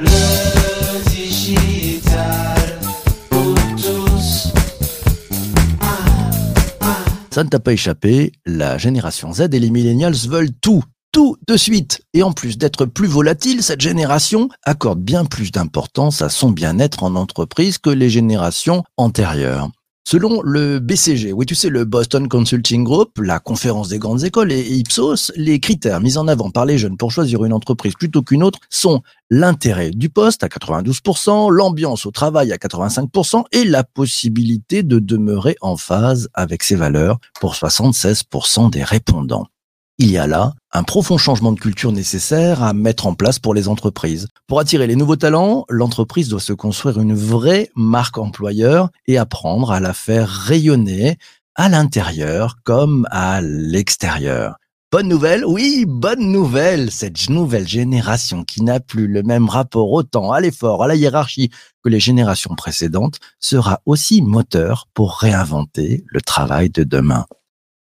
Le. Ça ne t'a pas échappé, la génération Z et les millennials veulent tout, tout de suite. Et en plus d'être plus volatile, cette génération accorde bien plus d'importance à son bien-être en entreprise que les générations antérieures. Selon le BCG, oui tu sais, le Boston Consulting Group, la conférence des grandes écoles et Ipsos, les critères mis en avant par les jeunes pour choisir une entreprise plutôt qu'une autre sont l'intérêt du poste à 92%, l'ambiance au travail à 85% et la possibilité de demeurer en phase avec ses valeurs pour 76% des répondants. Il y a là un profond changement de culture nécessaire à mettre en place pour les entreprises. Pour attirer les nouveaux talents, l'entreprise doit se construire une vraie marque employeur et apprendre à la faire rayonner à l'intérieur comme à l'extérieur. Bonne nouvelle, oui, bonne nouvelle. Cette nouvelle génération qui n'a plus le même rapport au temps, à l'effort, à la hiérarchie que les générations précédentes sera aussi moteur pour réinventer le travail de demain.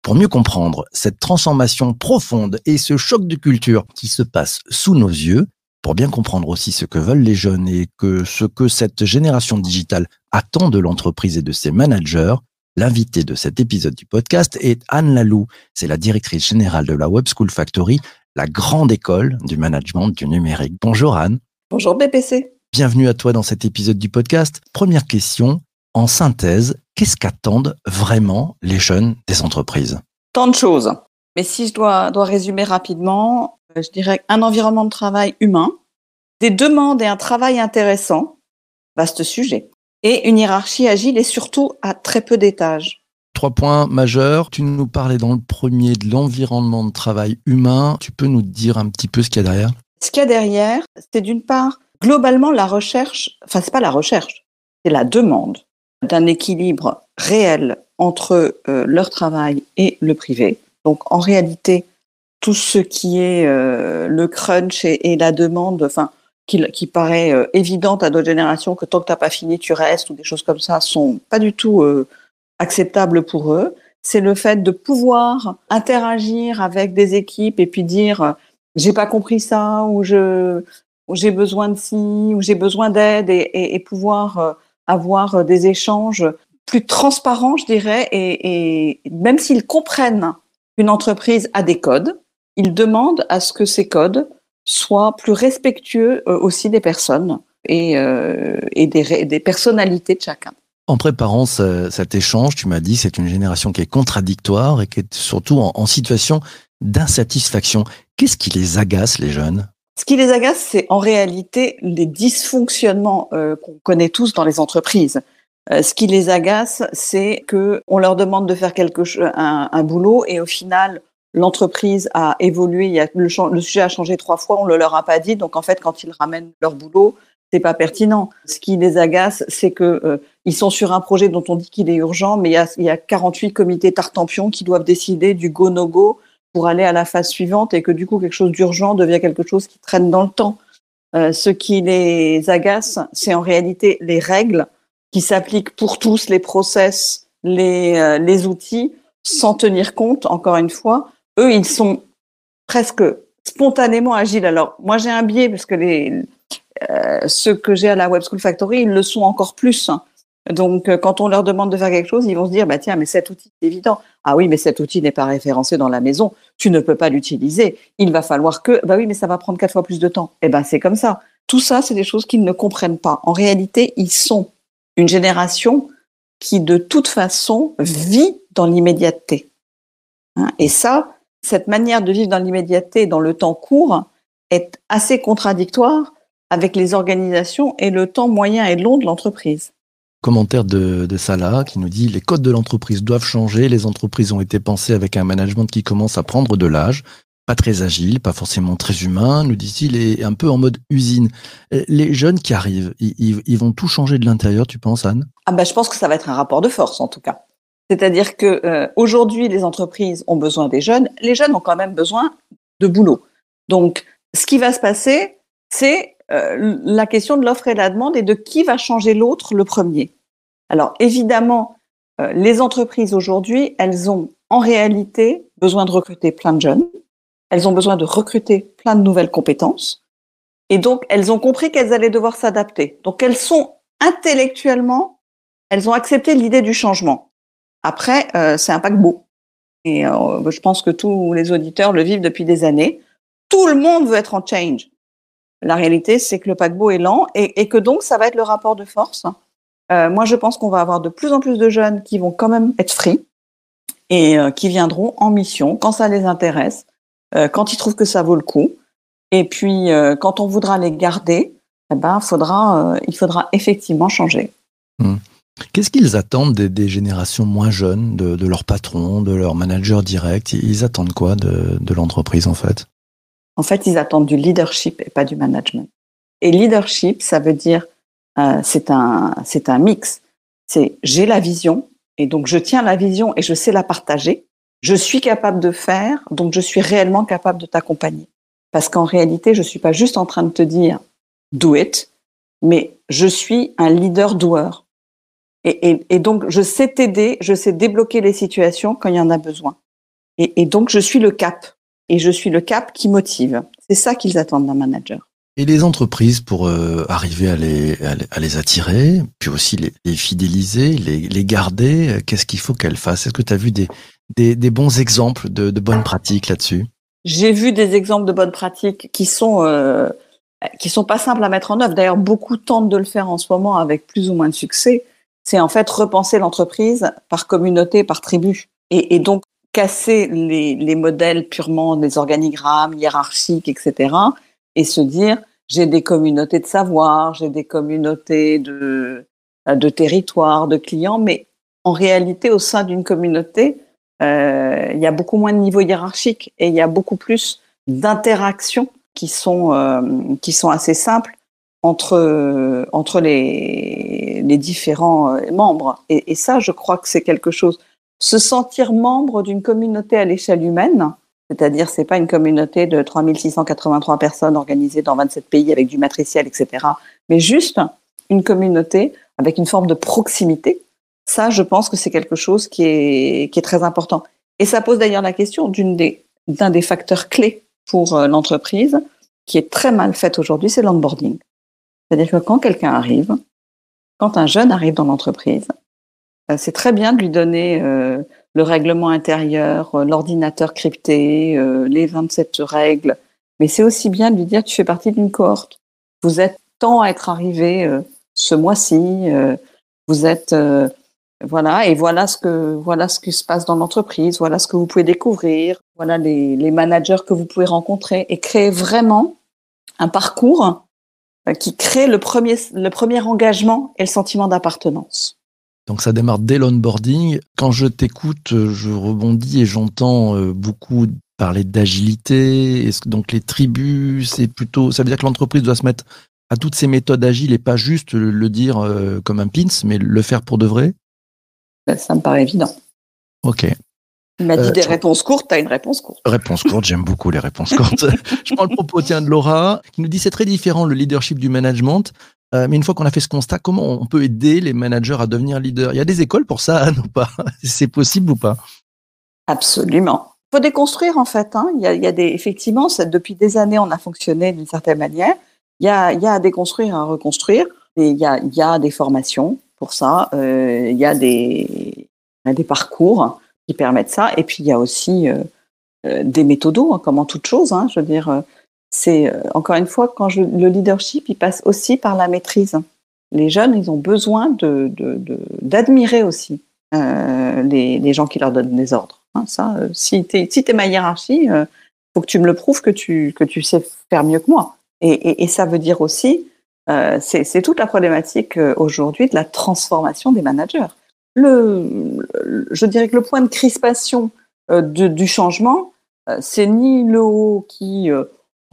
Pour mieux comprendre cette transformation profonde et ce choc de culture qui se passe sous nos yeux, pour bien comprendre aussi ce que veulent les jeunes et que ce que cette génération digitale attend de l'entreprise et de ses managers, l'invité de cet épisode du podcast est Anne Lalou. C'est la directrice générale de la Web School Factory, la grande école du management du numérique. Bonjour Anne. Bonjour BPC. Bienvenue à toi dans cet épisode du podcast. Première question, en synthèse, qu'est-ce qu'attendent vraiment les jeunes des entreprises? Tant de choses. Mais si je dois, dois résumer rapidement, euh, je dirais un environnement de travail humain, des demandes et un travail intéressant, vaste sujet, et une hiérarchie agile et surtout à très peu d'étages. Trois points majeurs. Tu nous parlais dans le premier de l'environnement de travail humain. Tu peux nous dire un petit peu ce qu'il y a derrière? Ce qu'il y a derrière, c'est d'une part, globalement, la recherche, enfin, c'est pas la recherche, c'est la demande d'un équilibre réel entre euh, leur travail et le privé. Donc en réalité, tout ce qui est euh, le crunch et, la demande, enfin qui, qui paraît euh, évidente à d'autres générations que tant que t'as pas fini tu restes ou des choses comme ça sont pas du tout acceptables pour eux. C'est le fait de pouvoir interagir avec des équipes et puis dire j'ai pas compris ça ou j'ai besoin de ci ou j'ai besoin d'aide et, pouvoir avoir des échanges plus transparents, je dirais, et, même s'ils comprennent qu'une entreprise a des codes, ils demandent à ce que ces codes soient plus respectueux euh, aussi des personnes et, euh, des, personnalités de chacun. En préparant ce, cet échange, tu m'as dit c'est une génération qui est contradictoire et qui est surtout en situation d'insatisfaction. Qu'est-ce qui les agace, les jeunes? Ce qui les agace, c'est en réalité les dysfonctionnements euh, qu'on connaît tous dans les entreprises. Euh, ce qui les agace, c'est que on leur demande de faire quelque un, boulot, et au final, l'entreprise a évolué. Le, sujet a changé trois fois, on ne le leur a pas dit. Donc en fait, quand ils ramènent leur boulot, c'est pas pertinent. Ce qui les agace, c'est que euh, ils sont sur un projet dont on dit qu'il est urgent, mais il y a, y a 48 comités tartampions qui doivent décider du go no go pour aller à la phase suivante et que du coup quelque chose d'urgent devient quelque chose qui traîne dans le temps. Euh, ce qui les agace, c'est en réalité les règles qui s'appliquent pour tous, les process, les, euh, les outils, sans tenir compte, encore une fois. Eux, ils sont presque spontanément agiles. Alors, moi, j'ai un biais parce que les, euh, ceux que j'ai à la Web School Factory, ils le sont encore plus. Donc, euh, quand on leur demande de faire quelque chose, ils vont se dire, bah tiens, mais cet outil, c'est évident. Ah oui, mais cet outil n'est pas référencé dans la maison. Tu ne peux pas l'utiliser. Il va falloir que, bah oui, mais ça va prendre quatre fois plus de temps. Eh ben, c'est comme ça. Tout ça, c'est des choses qu'ils ne comprennent pas. En réalité, ils sont une génération qui, de toute façon, vit dans l'immédiateté. Hein, et ça, cette manière de vivre dans l'immédiateté, dans le temps court, est assez contradictoire avec les organisations et le temps moyen et long de l'entreprise. Commentaire de, Salah qui nous dit les codes de l'entreprise doivent changer. Les entreprises ont été pensées avec un management qui commence à prendre de l'âge, pas très agile, pas forcément très humain, nous dit-il, et un peu en mode usine. Les jeunes qui arrivent, ils, ils vont tout changer de l'intérieur, tu penses, Anne? Ah ben, je pense que ça va être un rapport de force en tout cas. C'est-à-dire que euh, aujourd'hui, les entreprises ont besoin des jeunes. Les jeunes ont quand même besoin de boulot. Donc, ce qui va se passer, c'est euh, la question de l'offre et la demande et de qui va changer l'autre le premier. Alors évidemment, euh, les entreprises aujourd'hui, elles ont en réalité besoin de recruter plein de jeunes, elles ont besoin de recruter plein de nouvelles compétences, Et donc, elles ont compris qu'elles allaient devoir s'adapter. Donc, elles sont intellectuellement, elles ont accepté l'idée du changement. Après, euh, c'est un paquebot. Et euh, je pense que tous les auditeurs le vivent depuis des années. Tout le monde veut être en change. La réalité, c'est que le paquebot est lent et, que donc ça va être le rapport de force. Euh, moi, je pense qu'on va avoir de plus en plus de jeunes qui vont quand même être free et euh, qui viendront en mission quand ça les intéresse, euh, quand ils trouvent que ça vaut le coup. Et puis, quand on voudra les garder, eh ben, il faudra effectivement changer. Mmh. Qu'est-ce qu'ils attendent des, générations moins jeunes, de, de leurs patrons, de leurs managers directs Ils attendent quoi de l'entreprise en fait? En fait, ils attendent du leadership et pas du management. Et leadership, ça veut dire euh, c'est un un mix. C'est j'ai la vision et donc je tiens la vision et je sais la partager. Je suis capable de faire, donc je suis réellement capable de t'accompagner. Parce qu'en réalité, je suis pas juste en train de te dire do it, mais je suis un leader doueur. Et, et, donc, je sais t'aider, je sais débloquer les situations quand il y en a besoin. Et donc, je suis le cap. Et je suis le cap qui motive. C'est ça qu'ils attendent d'un manager. Et les entreprises, pour euh, arriver à les, à les, à les attirer, puis aussi les, les fidéliser, les, les garder, euh, qu'est-ce qu'il faut qu'elles fassent? Est-ce que tu as vu des, des, des, bons exemples de, de bonnes pratiques là-dessus? J'ai vu des exemples de bonnes pratiques qui sont... Euh, qui sont pas simples à mettre en œuvre. D'ailleurs, beaucoup tentent de le faire en ce moment avec plus ou moins de succès c'est en fait repenser l'entreprise par communauté, par tribu. Et, et donc casser les, les, modèles purement des organigrammes hiérarchiques, etc. Et se dire, j'ai des communautés de savoir, j'ai des communautés de, de territoire, de clients, mais en réalité, au sein d'une communauté, euh, il y a beaucoup moins de niveaux hiérarchiques et il y a beaucoup plus d'interactions qui sont euh, qui sont assez simples entre entre les, les différents euh, membres. Et, et, ça, je crois que c'est quelque chose. Se sentir membre d'une communauté à l'échelle humaine, c'est-à-dire c'est pas une communauté de 3683 personnes organisées dans 27 pays avec du matriciel, etc., mais juste une communauté avec une forme de proximité. Ça, je pense que c'est quelque chose qui est, qui est très important. Et ça pose d'ailleurs la question d'une des, d'un des facteurs clés pour euh, l'entreprise, qui est très mal faite aujourd'hui, c'est l'onboarding. C'est-à-dire que quand quelqu'un arrive, quand un jeune arrive dans l'entreprise, c'est très bien de lui donner euh, le règlement intérieur, euh, l'ordinateur crypté, euh, les 27 règles, mais c'est aussi bien de lui dire tu fais partie d'une cohorte. Vous êtes tant à être arrivé euh, ce mois-ci, vous êtes voilà et voilà ce que voilà ce qui se passe dans l'entreprise, voilà ce que vous pouvez découvrir, voilà les, les managers que vous pouvez rencontrer et créer vraiment un parcours qui crée le premier, le premier engagement et le sentiment d'appartenance. Donc ça démarre dès l'onboarding. Quand je t'écoute, je rebondis et j'entends beaucoup parler d'agilité. Donc les tribus, c'est plutôt, ça veut dire que l'entreprise doit se mettre à toutes ces méthodes agiles et pas juste le dire comme un pins, mais le faire pour de vrai? Ça me paraît évident. Ok. Il m'a dit euh, des réponses courtes, tu as une réponse courte. Réponse courte, j'aime beaucoup les réponses courtes. je prends le propos tiens, de Laura, qui nous dit c'est très différent le leadership du management. Euh, mais une fois qu'on a fait ce constat, comment on peut aider les managers à devenir leaders? Il y a des écoles pour ça, Anne, ou pas? C'est possible ou pas? Absolument. Il faut déconstruire en fait. Hein. Il, y a, des, effectivement, depuis des années, on a fonctionné d'une certaine manière. Il y, a, à déconstruire, à reconstruire. Et il y a, des formations pour ça. Euh, il y a des, parcours qui permettent ça. Et puis il y a aussi euh, des méthodos, hein, comme en toute chose. Hein, je veux dire, c'est encore une fois quand je, le leadership, il passe aussi par la maîtrise. Les jeunes, ils ont besoin de d'admirer aussi euh, les, les, gens qui leur donnent des ordres. Hein, ça, euh, si tu es, si es ma hiérarchie, euh, faut que tu me le prouves que tu que tu sais faire mieux que moi. Et, et, et ça veut dire aussi, euh, c'est toute la problématique aujourd'hui de la transformation des managers. Le, je dirais que le point de crispation de, du changement, c'est ni le haut qui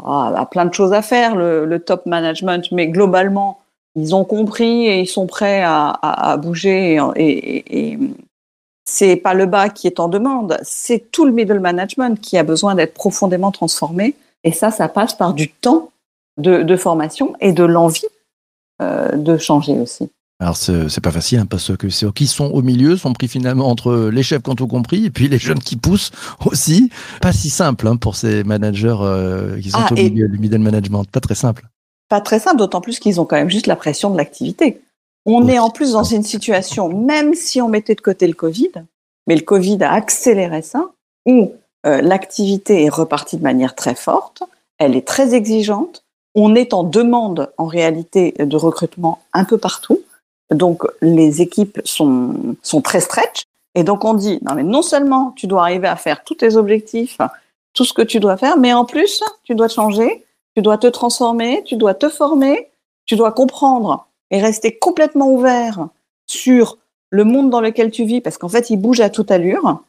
a plein de choses à faire, le, top management, mais globalement, ils ont compris et ils sont prêts à, bouger. Et, c'est pas le bas qui est en demande, c'est tout le middle management qui a besoin d'être profondément transformé. Et ça, ça passe par du temps de, de formation et de l'envie euh, de changer aussi. Alors c'est pas facile hein, parce que ceux qui sont au milieu sont pris finalement entre les chefs qui ont tout compris et puis les jeunes qui poussent aussi. Pas si simple hein, pour ces managers euh, qui sont ah, au milieu, le middle management, pas très simple. pas très simple, d'autant plus qu'ils ont quand même juste la pression de l'activité. On Oui, est en plus dans une situation, même si on mettait de côté le Covid, mais le Covid a accéléré ça, où euh, l'activité est repartie de manière très forte, elle est très exigeante, on est en demande en réalité de recrutement un peu partout, donc les équipes sont, sont très stretch, et donc on dit, non mais non seulement tu dois arriver à faire tous tes objectifs, tout ce que tu dois faire, mais en plus tu dois changer, tu dois te transformer, tu dois te former, tu dois comprendre et rester complètement ouvert sur le monde dans lequel tu vis, parce qu'en fait, il bouge à toute allure.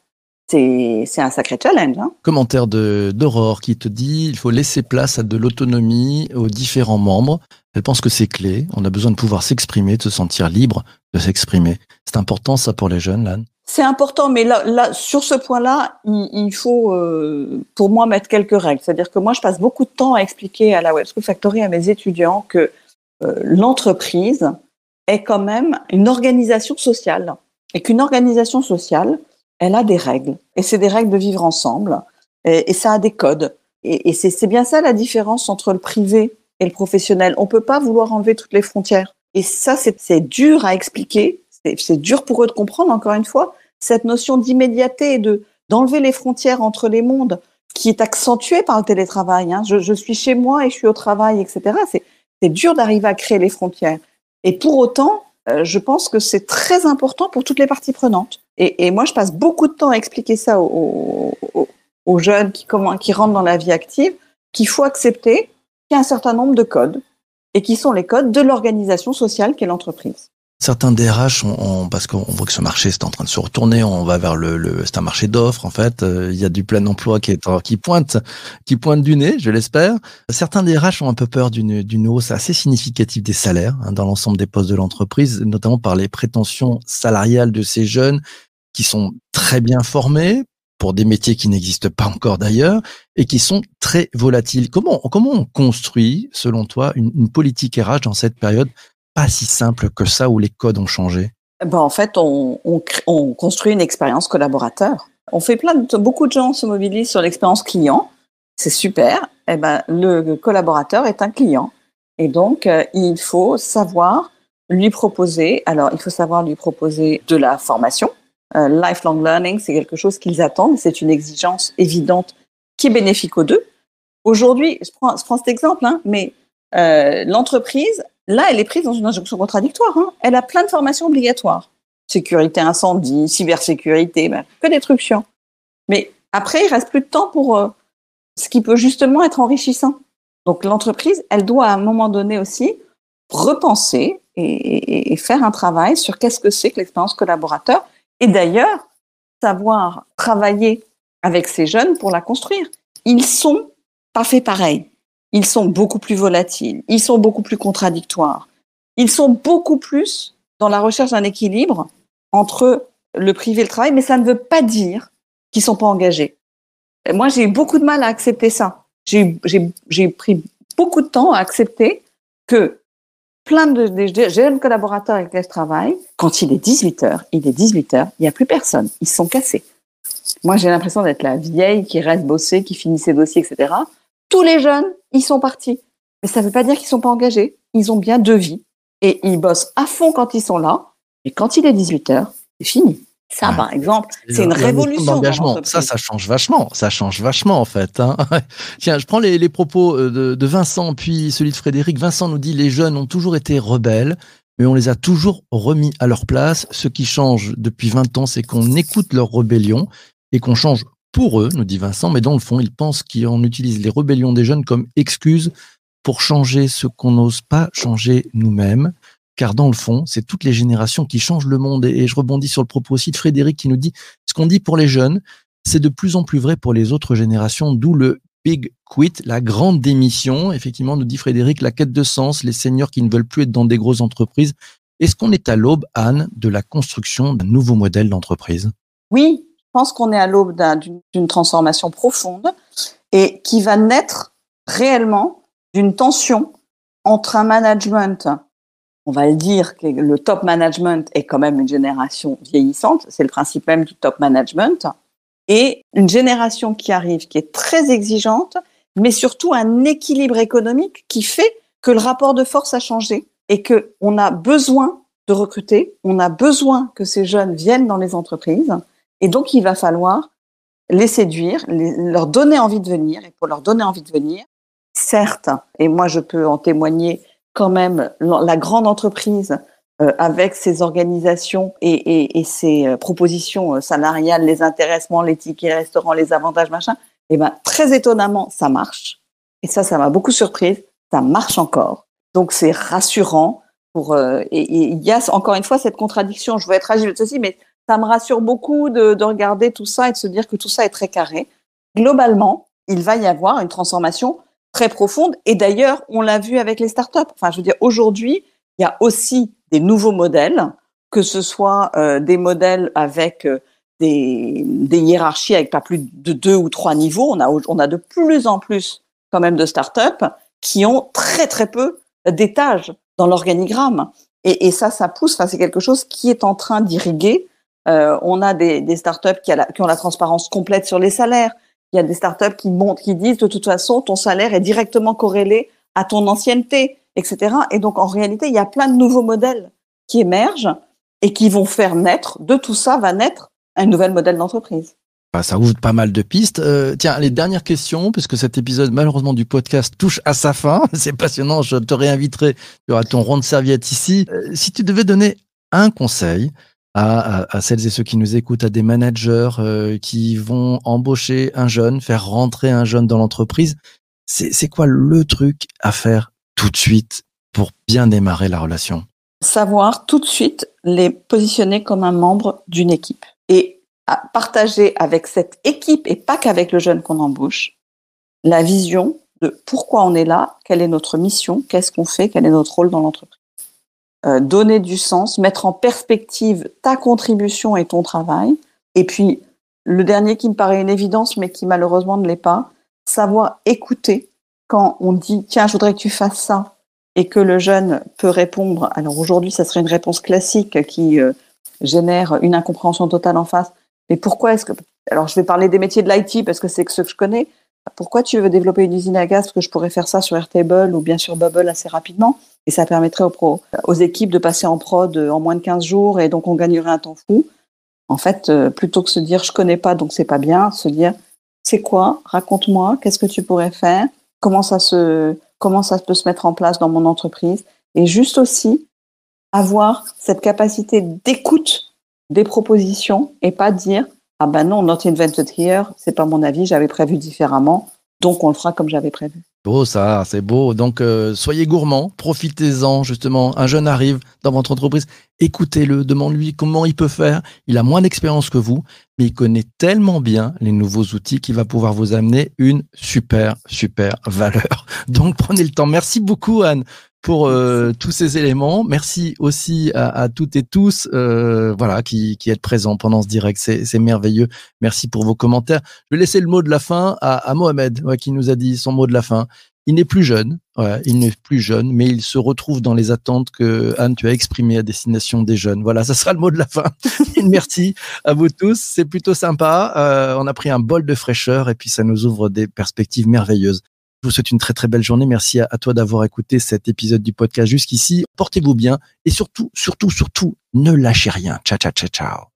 C'est un sacré challenge. Hein. Commentaire d'Aurore qui te dit il faut laisser place à de l'autonomie aux différents membres. Elle pense que c'est clé. On a besoin de pouvoir s'exprimer, de se sentir libre de s'exprimer. C'est important ça pour les jeunes, Lan. C'est important, mais là, là, sur ce point-là, il, il faut, euh, pour moi, mettre quelques règles. C'est-à-dire que moi, je passe beaucoup de temps à expliquer à la Web School Factory, à mes étudiants, que euh, l'entreprise est quand même une organisation sociale. Et qu'une organisation sociale, elle a des règles. Et c'est des règles de vivre ensemble. Et, ça a des codes. Et, c'est bien ça la différence entre le privé et le professionnel. On peut pas vouloir enlever toutes les frontières. Et ça, c'est dur à expliquer. C'est dur pour eux de comprendre, encore une fois, cette notion d'immédiateté et de d'enlever les frontières entre les mondes qui est accentuée par le télétravail. Hein. Je, suis chez moi et je suis au travail, etc. C'est c'est dur d'arriver à créer les frontières. Et pour autant, euh, je pense que c'est très important pour toutes les parties prenantes. Et, moi, je passe beaucoup de temps à expliquer ça aux, jeunes qui, rentrent dans la vie active, qu'il faut accepter qu'il y a un certain nombre de codes et qui sont les codes de l'organisation sociale qu'est l'entreprise. Certains DRH, ont, ont- parce qu'on voit que ce marché c'est en train de se retourner, on va vers le, c'est un marché d'offres en fait. Euh, Il y a du plein emploi qui pointe, qui pointe du nez, je l'espère. Certains DRH ont un peu peur d'une d'une hausse assez significative des salaires hein, dans l'ensemble des postes de l'entreprise, notamment par les prétentions salariales de ces jeunes qui sont très bien formés pour des métiers qui n'existent pas encore d'ailleurs et qui sont très volatiles. Comment comment on construit, selon toi, une, politique RH dans cette période pas si simple que ça où les codes ont changé? Ben, en fait, on construit une expérience collaborateur. On fait plein de, beaucoup de gens se mobilisent sur l'expérience client. C'est super. Eh ben, le collaborateur est un client. Et donc, euh, il faut savoir lui proposer, alors il faut savoir lui proposer de la formation. Euh, lifelong learning, c'est quelque chose qu'ils attendent. C'est une exigence évidente qui est bénéfique aux deux. Aujourd'hui, je prends, je cet exemple, hein, mais euh, l'entreprise, là, elle est prise dans une injonction contradictoire. Hein. Elle a plein de formations obligatoires. Sécurité incendie, cybersécurité, ben, que des trucs chiants. Mais après, il reste plus de temps pour euh, ce qui peut justement être enrichissant. Donc l'entreprise, elle doit à un moment donné aussi repenser et faire un travail sur qu'est-ce que c'est que l'expérience collaborateur. Et d'ailleurs, savoir travailler avec ces jeunes pour la construire. Ils sont pas faits pareil. Ils sont beaucoup plus volatiles. Ils sont beaucoup plus contradictoires. Ils sont beaucoup plus dans la recherche d'un équilibre entre le privé et le travail, mais ça ne veut pas dire qu'ils sont pas engagés. Moi, j'ai eu beaucoup de mal à accepter ça. J'ai pris beaucoup de temps à accepter que plein de des jeunes collaborateurs avec lesquels je travaille, quand il est 18 heures, il est 18 heures, il n'y a plus personne. Ils sont cassés. Moi, j'ai l'impression d'être la vieille qui reste bosser, qui finit ses dossiers, etc. Tous les jeunes, ils sont partis. Mais ça ne veut pas dire qu'ils sont pas engagés. Ils ont bien deux vies. Et ils bossent à fond quand ils sont là. Et quand il est 18 heures, c'est fini. Ça, Ouais. par exemple, c'est une révolution. d'engagement. Ça, ça change vachement. Ça change vachement, en fait. hein. Tiens, je prends les, les propos euh, de, de Vincent, puis celui de Frédéric. Vincent nous dit les jeunes ont toujours été rebelles, mais on les a toujours remis à leur place. Ce qui change depuis 20 ans, c'est qu'on écoute leur rébellion et qu'on change pour eux, nous dit Vincent, mais dans le fond, ils pensent qu'on utilise les rébellions des jeunes comme excuse pour changer ce qu'on n'ose pas changer nous-mêmes. Car dans le fond, c'est toutes les générations qui changent le monde. Et, je rebondis sur le propos aussi de Frédéric qui nous dit ce qu'on dit pour les jeunes, c'est de plus en plus vrai pour les autres générations, d'où le big quit, la grande démission. Effectivement, nous dit Frédéric, la quête de sens, les seniors qui ne veulent plus être dans des grosses entreprises. Est-ce qu'on est à l'aube, Anne, de la construction d'un nouveau modèle d'entreprise? Oui, je pense qu'on est à l'aube d'un- d'une d'une transformation profonde et qui va naître réellement d'une tension entre un management, on va le dire, que le top management est quand même une génération vieillissante, c'est le principe même du top management, et une génération qui arrive qui est très exigeante, mais surtout un équilibre économique qui fait que le rapport de force a changé et que on a besoin de recruter, on a besoin que ces jeunes viennent dans les entreprises et donc il va falloir les séduire, leur donner envie de venir et pour leur donner envie de venir, certes, et moi je peux en témoigner quand même, la grande entreprise euh, avec ses organisations et, ses euh, propositions euh, salariales, les intéressements, les tickets restaurants, les avantages, machin, et ben très étonnamment, ça marche. Et ça, ça m'a beaucoup surprise. Ça marche encore. Donc c'est rassurant. Pour et il y a encore une fois cette contradiction. Je veux être agile, ceci, mais ça me rassure beaucoup de, de regarder tout ça et de se dire que tout ça est très carré. Globalement, il va y avoir une transformation très profonde. Et d'ailleurs, on l'a vu avec les startups. Enfin, je veux dire, aujourd'hui, il y a aussi des nouveaux modèles, que ce soit euh, des modèles avec euh, des, des hiérarchies avec pas plus de deux ou trois niveaux. On a, on a de plus en plus quand même de startups qui ont très très peu d'étages dans l'organigramme. Et, ça, ça pousse. Enfin, c'est quelque chose qui est en train d'irriguer. Euh, on a des, startups qui ont la transparence complète sur les salaires. Il y a des startups qui montent, qui disent de toute façon, ton salaire est directement corrélé à ton ancienneté, etc. Et donc, en réalité, il y a plein de nouveaux modèles qui émergent et qui vont faire naître, de tout ça va naître un nouvel modèle d'entreprise. Bah, ça ouvre pas mal de pistes. Euh, tiens, les dernières questions, puisque cet épisode malheureusement du podcast touche à sa fin. C'est passionnant, je te réinviterai. Tu ton rond de serviette ici. Euh, si tu devais donner un conseil à, celles et ceux qui nous écoutent, à des managers euh, qui vont embaucher un jeune, faire rentrer un jeune dans l'entreprise, c'est quoi le truc à faire tout de suite pour bien démarrer la relation? Savoir tout de suite les positionner comme un membre d'une équipe et partager avec cette équipe et pas qu'avec le jeune qu'on embauche la vision de pourquoi on est là, quelle est notre mission, qu'est-ce qu'on fait, quel est notre rôle dans l'entreprise. Euh, donner du sens, mettre en perspective ta contribution et ton travail. Et puis, le dernier qui me paraît une évidence, mais qui malheureusement ne l'est pas, savoir écouter quand on dit, tiens, je voudrais que tu fasses ça, et que le jeune peut répondre. Alors aujourd'hui, ça serait une réponse classique qui euh, génère une incompréhension totale en face. Mais pourquoi est-ce que... Alors je vais parler des métiers de l'IT parce que c'est ce que je connais. Pourquoi tu veux développer une usine à gaz Parce que je pourrais faire ça sur Airtable ou bien sur Bubble assez rapidement. Et ça permettrait aux, aux équipes de passer en prod en moins de 15 jours et donc on gagnerait un temps fou. En fait, euh, plutôt que se dire je connais pas donc c'est pas bien, se dire c'est quoi? Raconte-moi, qu'est-ce que tu pourrais faire? Comment ça se comment ça peut se mettre en place dans mon entreprise? Et juste aussi avoir cette capacité d'écoute des propositions et pas dire ah ben non not invented here c'est pas mon avis j'avais prévu différemment donc on le fera comme j'avais prévu Beau ça, c'est beau. Donc euh, soyez gourmands, profitez-en justement. Un jeune arrive dans votre entreprise, écoutez-le, demande-lui comment il peut faire. Il a moins d'expérience que vous, mais il connaît tellement bien les nouveaux outils qu'il va pouvoir vous amener une super, super valeur. Donc prenez le temps. Merci beaucoup Anne pour euh, tous ces éléments. Merci aussi à, à toutes et tous euh, voilà, qui, qui êtes présents pendant ce direct. C'est merveilleux. Merci pour vos commentaires. Je vais laisser le mot de la fin à, à Mohamed, ouais, qui nous a dit son mot de la fin. Il n'est plus jeune, ouais, il n'est plus jeune, mais il se retrouve dans les attentes que Anne, tu as exprimées à destination des jeunes. Voilà, ça sera le mot de la fin. Merci à vous tous, c'est plutôt sympa. Euh, on a pris un bol de fraîcheur et puis ça nous ouvre des perspectives merveilleuses. Je vous souhaite une très très belle journée. Merci à, toi d'avoir écouté cet épisode du podcast jusqu'ici. Portez-vous bien et surtout, surtout, surtout, ne lâchez rien. Ciao, ciao, ciao, ciao.